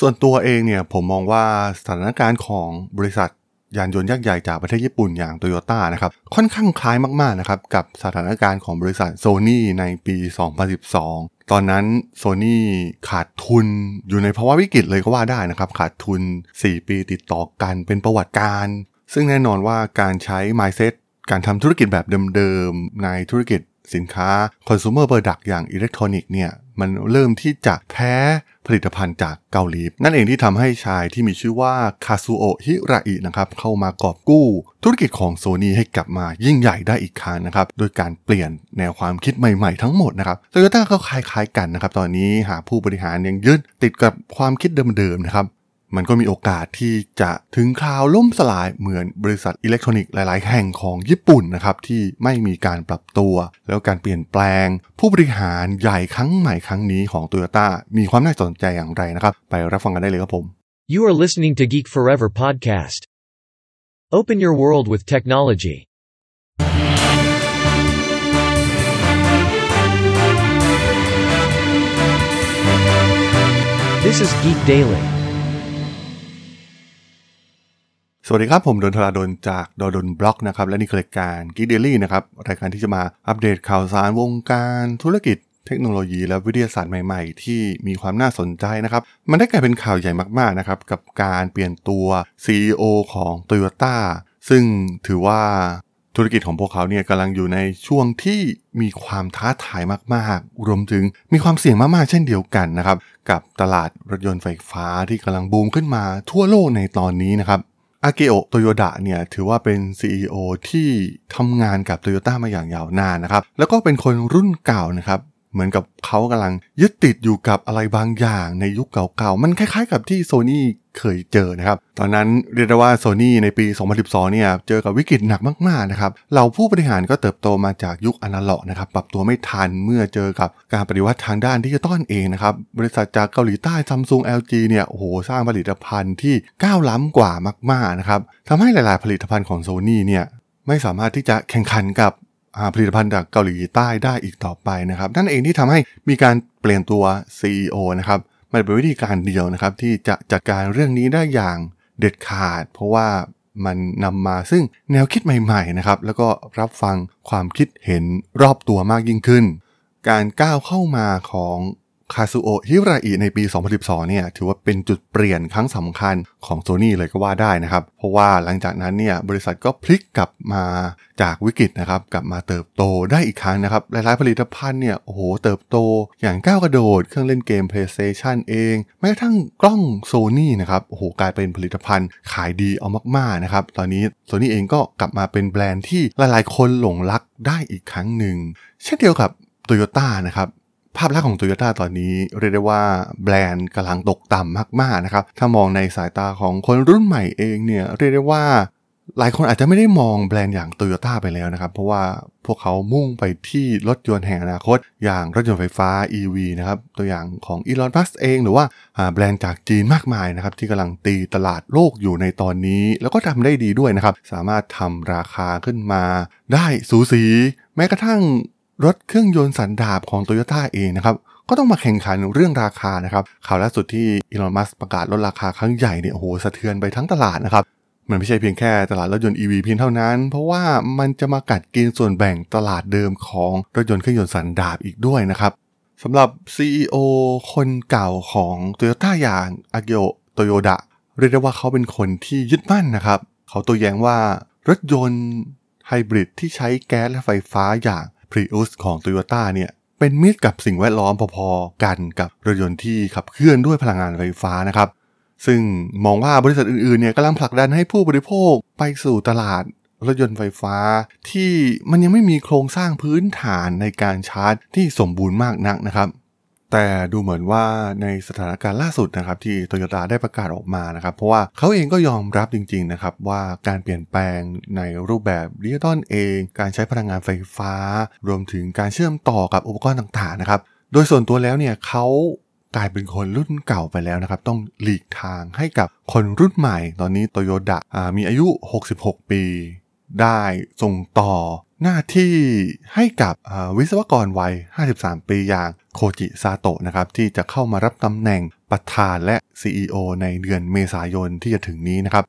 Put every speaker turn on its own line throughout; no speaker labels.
ส่วนตัวเองเนี่ยผมมองว่าสถานการณ์ของบริษัทยานยนต์ยักษ์ใหญ่จากประเทศญี่ปุ่นอย่างโตโยต้านะครับ ค่อนข้างคล้ายมากๆนะครับ กับสถานการณ์ของบริษัทโซนี่ในปี 2012 ตอนนั้นโซนี่ขาดทุนอยู่ในภาวะวิกฤตเลยก็ว่าได้นะครับ ขาดทุน 4 ปีติดต่อกันเป็นประวัติการ ซึ่งแน่นอนว่าการใช้ mindset การทำธุรกิจแบบเดิมๆ ในธุรกิจ สินค้า consumer product อย่างอิเล็กทรอนิกส์เนี่ยมันเริ่มที่จะแพ้ผลิตภัณฑ์จากเกาหลี นั่นเองที่ทำให้ชายที่มีชื่อว่าคาซูโอะฮิราอินะครับเข้ามากอบกู้ ธุรกิจของโซนี่ให้กลับมายิ่งใหญ่ได้อีกครั้งนะครับโดยการเปลี่ยนแนวความคิดใหม่ๆทั้งหมดนะครับโตโยต้าก็คล้ายๆกันนะครับตอนนี้หาผู้บริหารยังยึดติดกับความคิดเดิมๆนะครับ มันก็มีโอกาสที่จะถึงคราวล่มสลายเหมือนบริษัทอิเล็กทรอนิกส์หลาย ๆ แห่งของญี่ปุ่นนะครับที่ไม่มีการปรับตัว แล้วการเปลี่ยนแปลง ผู้บริหารใหญ่ครั้งใหม่ครั้งนี้ของโตโยต้ามีความน่าสนใจอย่างไรนะครับ ไปรับฟังกันได้เลยครับผม
You are listening to Geek Forever podcast. Open your world with technology. This is Geek Daily.
สวัสดีครับ ผมดนทราดนจากดดนบล็อกนะครับ และนี่คือรายการ Geek Daily นะครับ รายการที่จะมาอัปเดตข่าวสารวงการธุรกิจ เทคโนโลยี และวิทยาศาสตร์ใหม่ๆ ที่มีความน่าสนใจนะครับ มันได้กลายเป็นข่าวใหญ่มากๆนะครับ กับการเปลี่ยนตัว CEO ของ Toyota ซึ่งถือว่าธุรกิจของพวกเขาเนี่ยกำลังอยู่ในช่วงที่มีความท้าทายมากๆ รวมถึงมีความเสี่ยงมากๆ เช่นเดียวกันนะครับ กับตลาดรถยนต์ไฟฟ้าที่กำลังบูมขึ้นมาทั่วโลกในตอนนี้นะครับ อากิโอโตโยดะเนี่ยถือว่าเป็น CEO ที่ทำงานกับโตโยต้ามาอย่างยาวนานนะครับ แล้วก็เป็นคนรุ่นเก่านะครับ เหมือนกับเขากำลังยึดติดอยู่กับอะไรบางอย่างในยุคเก่าๆ มันคล้ายๆกับที่โซนี่เคยเจอนะครับ ตอนนั้นเรียกได้ว่าโซนี่ในปี 2012 เนี่ยเจอกับวิกฤตหนักมากๆนะครับ เราผู้บริหารก็เติบโตมาจากยุคอนาล็อกนะครับ ปรับตัวไม่ทันเมื่อเจอกับการปฏิวัติทางด้านดิจิตอลเองนะครับ บริษัทจากเกาหลีใต้ซัมซุง LG เนี่ย โอ้โห สร้างผลิตภัณฑ์ที่ก้าวล้ำกว่ามากๆนะครับทำให้หลายๆ ผลิตภัณฑ์ของโซนี่เนี่ยไม่สามารถที่จะแข่งขันกับ ผลิตภัณฑ์จากเกาหลีใต้ได้อีกต่อไปนะครับนั่นเองที่ทำให้มีการเปลี่ยนตัว CEO นะครับมันเป็นวิธีการเดียวนะครับที่จะจัดการเรื่องนี้ได้อย่างเด็ดขาด เพราะว่ามันนำมาซึ่งแนวคิดใหม่ๆนะครับแล้วก็รับฟังความคิดเห็นรอบตัวมากยิ่งขึ้น การก้าวเข้ามาของ คาซูโอะฮิราอิในปี 2012 เนี่ยถือว่าเป็นจุดเปลี่ยนครั้งสำคัญของโซนี่เลยก็ว่าได้นะครับ เพราะว่าหลังจากนั้นเนี่ยบริษัทก็พลิกกลับมาจากวิกฤตนะครับกลับมาเติบโตได้อีกครั้งนะครับ หลายๆผลิตภัณฑ์เนี่ยโอ้โหเติบโตอย่างก้าวกระโดด เครื่องเล่นเกม PlayStation เองแม้กระทั่งกล้องโซนี่นะครับโอ้โหกลายเป็นผลิตภัณฑ์ขายดีเอามากๆนะครับตอนนี้โซนี่เองก็กลับมาเป็นแบรนด์ที่หลายๆ คนหลงรักได้อีกครั้งหนึ่งเช่นเดียวกับโตโยต้านะครับ ภาพลักษณ์ของโตโยต้าตอนนี้เรียกได้ว่าแบรนด์กำลังตกต่ำมากๆนะครับ ถ้ามองในสายตาของคนรุ่นใหม่เองเนี่ยเรียกได้ว่าหลายคนอาจจะไม่ได้มองแบรนด์อย่างโตโยต้าไปแล้วนะครับ เพราะว่าพวกเขามุ่งไปที่รถยนต์แห่งอนาคต อย่างรถยนต์ไฟฟ้า EV นะครับ ตัวอย่างของอีลอนมัสเอง หรือว่าอ่าแบรนด์จากจีนมากมายนะครับ ที่กำลังตีตลาดโลกอยู่ในตอนนี้ แล้วก็ทำได้ดีด้วยนะครับ สามารถทำราคาขึ้นมาได้สูสี แม้กระทั่ง รถเครื่องยนต์สันดาปของโตโยต้าเองนะครับก็ต้องมาแข่งขันเรื่องราคานะครับข่าวล่าสุดที่อีลอนมัสก์ประกาศลดราคาครั้งใหญ่เนี่ยโอ้โหสะเทือนไปทั้งตลาดนะครับมันไม่ใช่เพียงแค่ตลาดรถยนต์ EV เพียงเท่านั้น เพราะว่ามันจะมากัดกินส่วนแบ่งตลาดเดิมของรถยนต์เครื่องยนต์สันดาปอีกด้วยนะครับสำหรับ CEO คนเก่าของโตโยต้าอย่างอากิโอโตโยดะเรียกได้ว่าเขาเป็นคนที่ยึดมั่นนะครับ เขาตัวแย้งว่ารถยนต์ไฮบริดที่ใช้แก๊สและไฟฟ้าอย่าง Prius ของ Toyota เนี่ยเป็นมิตรกับสิ่งแวดล้อมพอๆกันกับรถยนต์ที่ขับเคลื่อนด้วยพลังงานไฟฟ้านะครับ ซึ่งมองว่าบริษัทอื่นๆเนี่ยกำลังผลักดันให้ผู้บริโภคไปสู่ตลาดรถยนต์ไฟฟ้า ที่มันยังไม่มีโครงสร้างพื้นฐานในการชาร์จที่สมบูรณ์มากนักนะครับ แต่ดูเหมือนว่าในสถานการณ์ล่าสุดนะครับที่โตโยต้าได้ประกาศออกมานะครับ เพราะว่าเขาเองก็ยอมรับจริงๆนะครับว่าการเปลี่ยนแปลงในรูปแบบดิจิตอลเอง การใช้พลังงานไฟฟ้า รวมถึงการเชื่อมต่อกับอุปกรณ์ต่างๆนะครับ โดยส่วนตัวแล้วเนี่ยเขากลายเป็นคนรุ่นเก่าไปแล้วนะครับ ต้องหลีกทางให้กับคนรุ่นใหม่ ตอนนี้โตโยต้ามีอายุ 66 ปี ได้ส่งต่อหน้าที่ให้กับวิศวกรวัย 53 ปีอย่าง โคจิซาโตะนะครับที่จะเข้ามารับตำแหน่งประธานและ CEO ในเดือนเมษายนที่จะถึงนี้นะครับ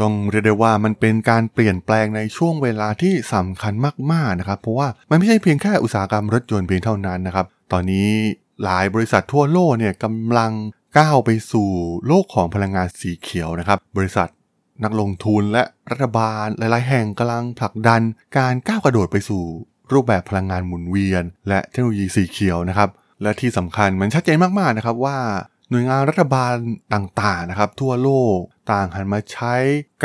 ต้องเรียกได้ว่ามันเป็นการเปลี่ยนแปลงในช่วงเวลาที่สำคัญมากๆนะครับเพราะว่ามันไม่ใช่เพียงแค่อุตสาหกรรมรถยนต์เพียงเท่านั้นนะครับตอนนี้หลายบริษัททั่วโลกเนี่ยกำลังก้าวไปสู่โลกของพลังงานสีเขียวนะครับบริษัทนักลงทุนและรัฐบาลหลาย ๆ แห่งกำลังผลักดันการก้าวกระโดดไปสู่ รูปแบบพลังงานหมุนเวียน และเทคโนโลยีสีเขียวนะครับ และที่สำคัญมันชัดเจนมากๆนะครับว่าหน่วยงานรัฐบาลต่างๆนะครับ ทั่วโลกต่างหันมาใช้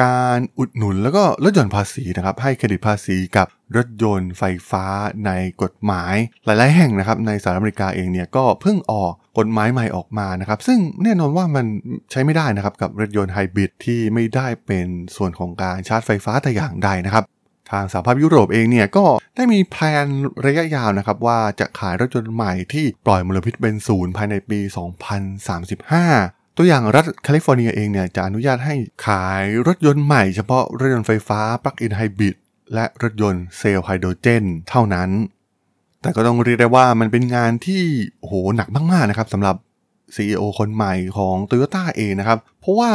การอุดหนุนแล้วก็ลดหย่อนภาษีนะครับ ให้เครดิตภาษีกับรถยนต์ไฟฟ้าในกฎหมาย หลาย ๆ แห่งนะครับ ในสหรัฐอเมริกาเองเนี่ยก็เพิ่งออกกฎหมายใหม่ออกมานะครับ ซึ่งแน่นอนว่ามันใช้ไม่ได้นะครับกับรถยนต์ไฮบริดที่ไม่ได้เป็นส่วนของการชาร์จไฟฟ้าแต่อย่างใดนะครับ ทางสหภาพยุโรปเองเนี่ยก็ได้มีแผนระยะยาวนะครับว่าจะขายรถยนต์ใหม่ที่ปล่อยมลพิษเป็นศูนย์ภายในปี 2035ตัวอย่างรัฐแคลิฟอร์เนียเองเนี่ยจะอนุญาตให้ขายรถยนต์ใหม่เฉพาะรถยนต์ไฟฟ้าปลั๊กอินไฮบริดและรถยนต์เซลล์ไฮโดรเจนเท่านั้น แต่ก็ต้องเรียกได้ว่ามันเป็นงานที่โหหนักมากๆนะครับสำหรับ CEO คนใหม่ของ Toyota เองนะครับ เพราะว่า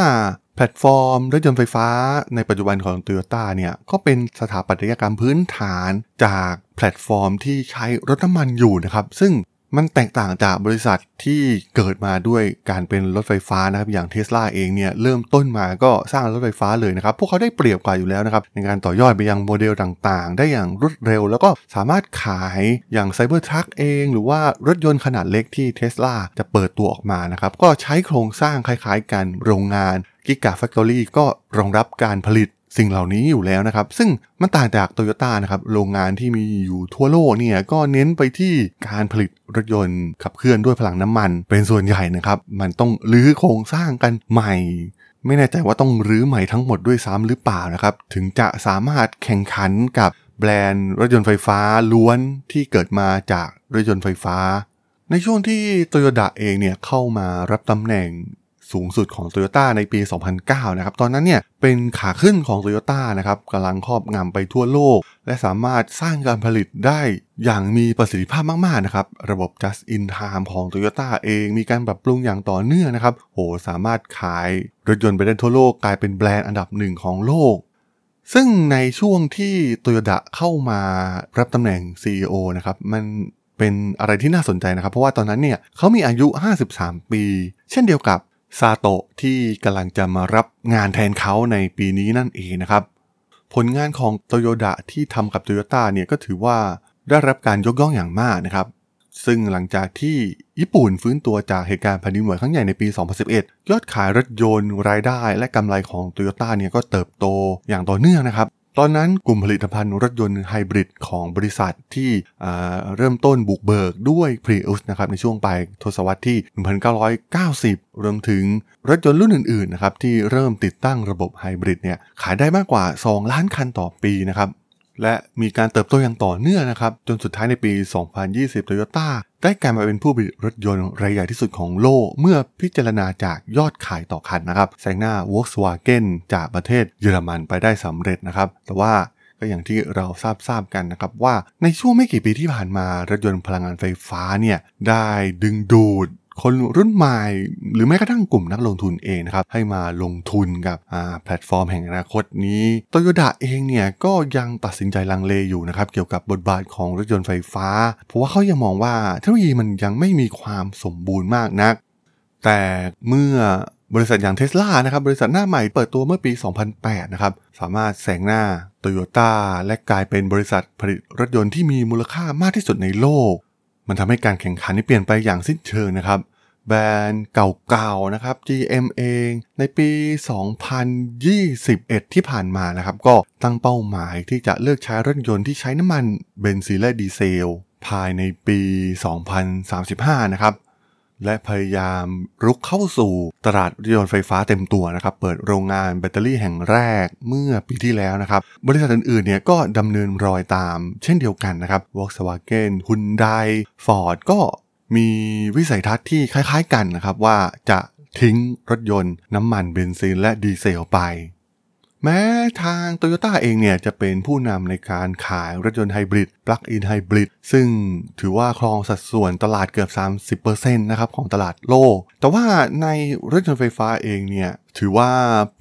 แพลตฟอร์มรถยนต์ไฟฟ้าในปัจจุบันของ t o y ยต้เนี่ย ก็เป็นสถาปัตยกรรมพื้นฐานจากแพลตฟอร์มที่ใช้รถน้ำมันอยู่นะครับ ซึ่ง มันแตกต่างจากบริษัทที่เกิดมาด้วยการเป็นรถไฟฟ้านะครับอย่างเท s l a เองเนี่ยเริ่มต้นมาก็สร้างรถไฟฟ้าเลยนะครับ พวกเขาได้เปรียบกว่าอยู่แล้วนะครับในการต่อยอดไปยังโมเดลต่างๆ ได้อย่างรวดเร็ว แล้วก็สามารถขายอย่าง Cybertruck เอง หรือว่ารถยนต์ขนาดเล็กที่เท s l a จะเปิดตัวออกมานะครับก็ใช้โครงสร้างคล้ายๆกันโรงงานกิกาแฟคทอรี่ก็รองรับการผลิต สิ่งเหล่านี้อยู่แล้วนะครับ ซึ่งมันต่างจากโตโยต้านะครับโรงงานที่มีอยู่ทั่วโลกเนี่ยก็เน้นไปที่การผลิตรถยนต์ขับเคลื่อนด้วยพลังน้ำมัน เป็นส่วนใหญ่นะครับมันต้องรื้อโครงสร้างกันใหม่ ไม่แน่ใจว่าต้องรื้อใหม่ทั้งหมดด้วยซ้ำหรือเปล่านะครับถึงจะสามารถแข่งขันกับแบรนด์รถยนต์ไฟฟ้าล้วนที่เกิดมาจากรถยนต์ไฟฟ้า ในช่วงที่โตโยต้าเองเนี่ยเข้ามารับตำแหน่ง สูงสุดของ Toyota ในปี 2009 นะครับ ตอนนั้นเนี่ยเป็นขาขึ้นของ Toyota นะครับกำลังครอบงำไปทั่วโลก และสามารถสร้างการผลิตได้อย่างมีประสิทธิภาพมากๆนะครับ ระบบ just in time ของ Toyota เองมีการปรับปรุงอย่างต่อเนื่องนะครับโหสามารถขายรถยนต์ไปได้ทั่วโลกกลายเป็นแบรนด์อันดับหนึ่งของโลกซึ่งในช่วงที่โตโยต้เข้ามารับตำแหน่ง CEO นะครับ มันเป็นอะไรที่น่าสนใจนะครับ เพราะว่าตอนนั้นเนี่ยเขามีอายุ 53 ปี เช่นเดียวกับ ซาโตะที่กำลังจะมารับงานแทนเขาในปีนี้นั่นเองนะครับ ผลงานของโตโยต้าที่ทำกับโตโยต้าเนี่ยก็ถือว่าได้รับการยกย่องอย่างมากนะครับ ซึ่งหลังจากที่ญี่ปุ่นฟื้นตัวจากเหตุการณ์แผ่นดินไหวครั้งใหญ่ในปี 2011 ยอดขายรถยนต์รายได้และกำไรของโตโยต้าเนี่ยก็เติบโตอย่างต่อเนื่องนะครับ ตอนนั้นกลุ่มผลิตภัณฑ์รถยนต์ไฮบริดของบริษัทที่เริ่มต้นบุกเบิกด้วย Prius นะครับในช่วงปลายทศวรรษที่ 1990 รวมถึงรถยนต์รุ่นอื่นๆนะครับที่เริ่มติดตั้งระบบไฮบริดเนี่ยขายได้มากกว่า 2 ล้านคันต่อปีนะครับ และมีการเติบโตอย่างต่อเนื่องนะครับ จนสุดท้ายในปี 2020 Toyota ได้กลายมาเป็นผู้ผลิตรถยนต์รายใหญ่ที่สุดของโลก เมื่อพิจารณาจากยอดขายต่อคันนะครับแซงหน้า Volkswagen จากประเทศเยอรมันไปได้สำเร็จนะครับ แต่ว่าก็อย่างที่เราทราบทราบกันนะครับว่าในช่วงไม่กี่ปีที่ผ่านมารถยนต์พลังงานไฟฟ้าเนี่ยได้ดึงดูด คนรุ่นใหม่ หรือแม้กระทั่งกลุ่มนักลงทุนเองนะครับให้มาลงทุนกับแพลตฟอร์มแห่งอนาคตนี้โตโยต้าเองเนี่ยก็ยังตัดสินใจลังเลอยู่นะครับเกี่ยวกับบทบาทของรถยนต์ไฟฟ้า เพราะว่าเขายังมองว่าเทคโนโลยีมันยังไม่มีความสมบูรณ์มากนัก แต่เมื่อบริษัทอย่างเทสลานะครับบริษัทหน้าใหม่เปิดตัวเมื่อปี 2008 นะครับ สามารถแซงหน้าโตโยต้าและกลายเป็นบริษัทผลิตรถยนต์ที่มีมูลค่ามากที่สุดในโลก มันทำให้การแข่งขันนี้เปลี่ยนไปอย่างสิ้นเชิงนะครับ แบรนด์เก่าๆนะครับ GM เอง ในปี 2021 ที่ผ่านมานะครับ ก็ตั้งเป้าหมายที่จะเลิกใช้รถยนต์ที่ใช้น้ำมันเบนซินและดีเซล ภายในปี 2035 นะครับ และพยายามรุกเข้าสู่ตลาดรถยนต์ไฟฟ้าเต็มตัวนะครับ เปิดโรงงานแบตเตอรี่แห่งแรกเมื่อปีที่แล้วนะครับ บริษัทอื่นๆเนี่ยก็ดำเนินรอยตามเช่นเดียวกันนะครับ Volkswagen Hyundai Ford ก็มีวิสัยทัศน์ที่คล้ายๆกันนะครับว่าจะทิ้งรถยนต์น้ำมันเบนซินและดีเซลไป แม้ทางโตโยต้าเองเนี่ยจะเป็นผู้นำในการขายรถยนต์ไฮบริดปลั๊กอินไฮบริดซึ่งถือว่าครองสัดส่วนตลาดเกือบ 30%นะครับของตลาดโลก แต่ว่าในรถยนต์ไฟฟ้าเองเนี่ยถือว่า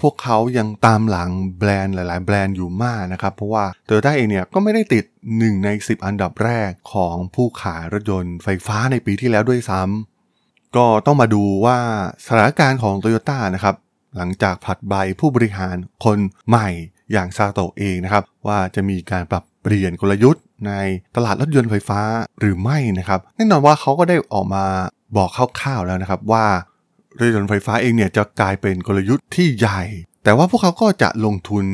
พวกเขายังตามหลังแบรนด์หลาย ๆ แบรนด์อยู่มากนะครับ เพราะว่าโตโยต้าเองเนี่ยก็ไม่ได้ติด 1 ใน 10 อันดับแรกของผู้ขายรถยนต์ไฟฟ้าในปีที่แล้วด้วยซ้ำก็ต้องมาดูว่าสถานการณ์ของโตโยต้านะครับ หลังจากผลัดใบผู้บริหารคนใหม่อย่างซาโตะเองนะครับ ว่าจะมีการปรับเปลี่ยนกลยุทธ์ในตลาดรถยนต์ไฟฟ้าหรือไม่นะครับ แน่นอนว่าเขาก็ได้ออกมาบอกคร่าวๆแล้วนะครับว่ารถยนต์ไฟฟ้าเองเนี่ยจะกลายเป็นกลยุทธ์ที่ใหญ่ แต่ว่าพวกเขาก็จะลงทุน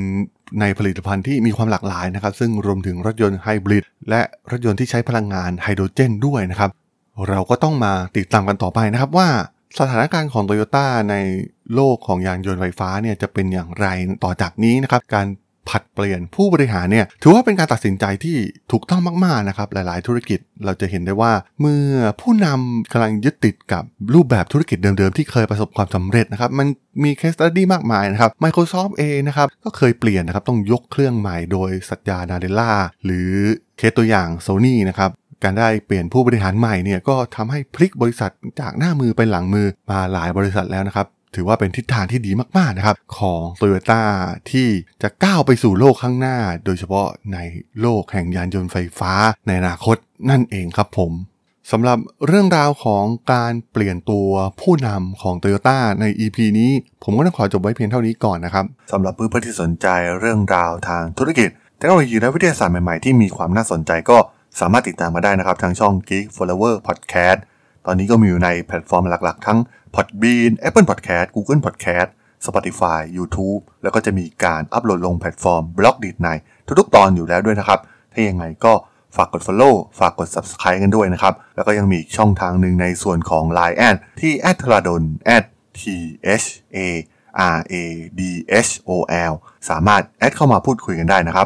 ในผลิตภัณฑ์ที่มีความหลากหลายนะครับ ซึ่งรวมถึงรถยนต์ไฮบริดและรถยนต์ที่ใช้พลังงานไฮโดรเจนด้วยนะครับ เราก็ต้องมาติดตามกันต่อไปนะครับว่า สถานการณ์ของโตโยต้าในโลกของยานยนต์ไฟฟ้าเนี่ยจะเป็นอย่างไรต่อจากนี้นะครับ การผัดเปลี่ยนผู้บริหารเนี่ยถือว่าเป็นการตัดสินใจที่ถูกต้องมากๆนะครับหลายๆธุรกิจเราจะเห็นได้ว่า เมื่อผู้นำกำลังยึดติดกับรูปแบบธุรกิจเดิมๆ ที่เคยประสบความสำเร็จนะครับมันมีเคสตัดดี้มากมายนะครับ Microsoft เองนะครับก็เคยเปลี่ยนนะครับต้องยกเครื่องใหม่โดยสัญญานาเดล่าหรือเคสตัวอย่าง Sony นะครับ การได้เปลี่ยนผู้บริหารใหม่เนี่ยก็ทำให้พลิกบริษัทจากหน้ามือไปหลังมือมาหลายบริษัทแล้วนะครับ ถือว่าเป็นทิศทางที่ดีมากๆนะครับ ของ t o y ยต้าที่จะก้าวไปสู่โลกข้างหน้า โดยเฉพาะในโลกแห่งยานยนต์ไฟฟ้าในอนาคตนั่นเองครับผมสำหรับเรื่องราวของการเปลี่ยนตัวผู้นำของ t o y ยต้ใน EP นี้ ผมก็ต้องขอจบไว้เพียงเท่านี้ก่อนนะครับสำหรับเพื่อนๆที่สนใจเรื่องราวทางธุรกิจเทคโนโลยีและวิทยาศาสตร์ใหม่ๆที่มีความน่าสนใจก็ สามารถติดตามมาได้นะครับ ทางช่อง Geek Forever Podcast ตอนนี้ก็มีอยู่ในแพลตฟอร์มหลักๆ ทั้ง Podbean Apple Podcast Google Podcast Spotify YouTube แล้วก็จะมีการอัปโหลดลงแพลตฟอร์ม Blockdit ในทุกๆ ตอนอยู่แล้วด้วยนะครับ ถ้ายังไงก็ฝากกด Follow ฝากกด Subscribe กันด้วยนะครับ แล้วก็ยังมีช่องทางหนึ่งในส่วนของ Line แอดที่ a d t r a d o n t h a r a d h o l สามารถแอดเข้ามาพูดคุยกันได้นะครับ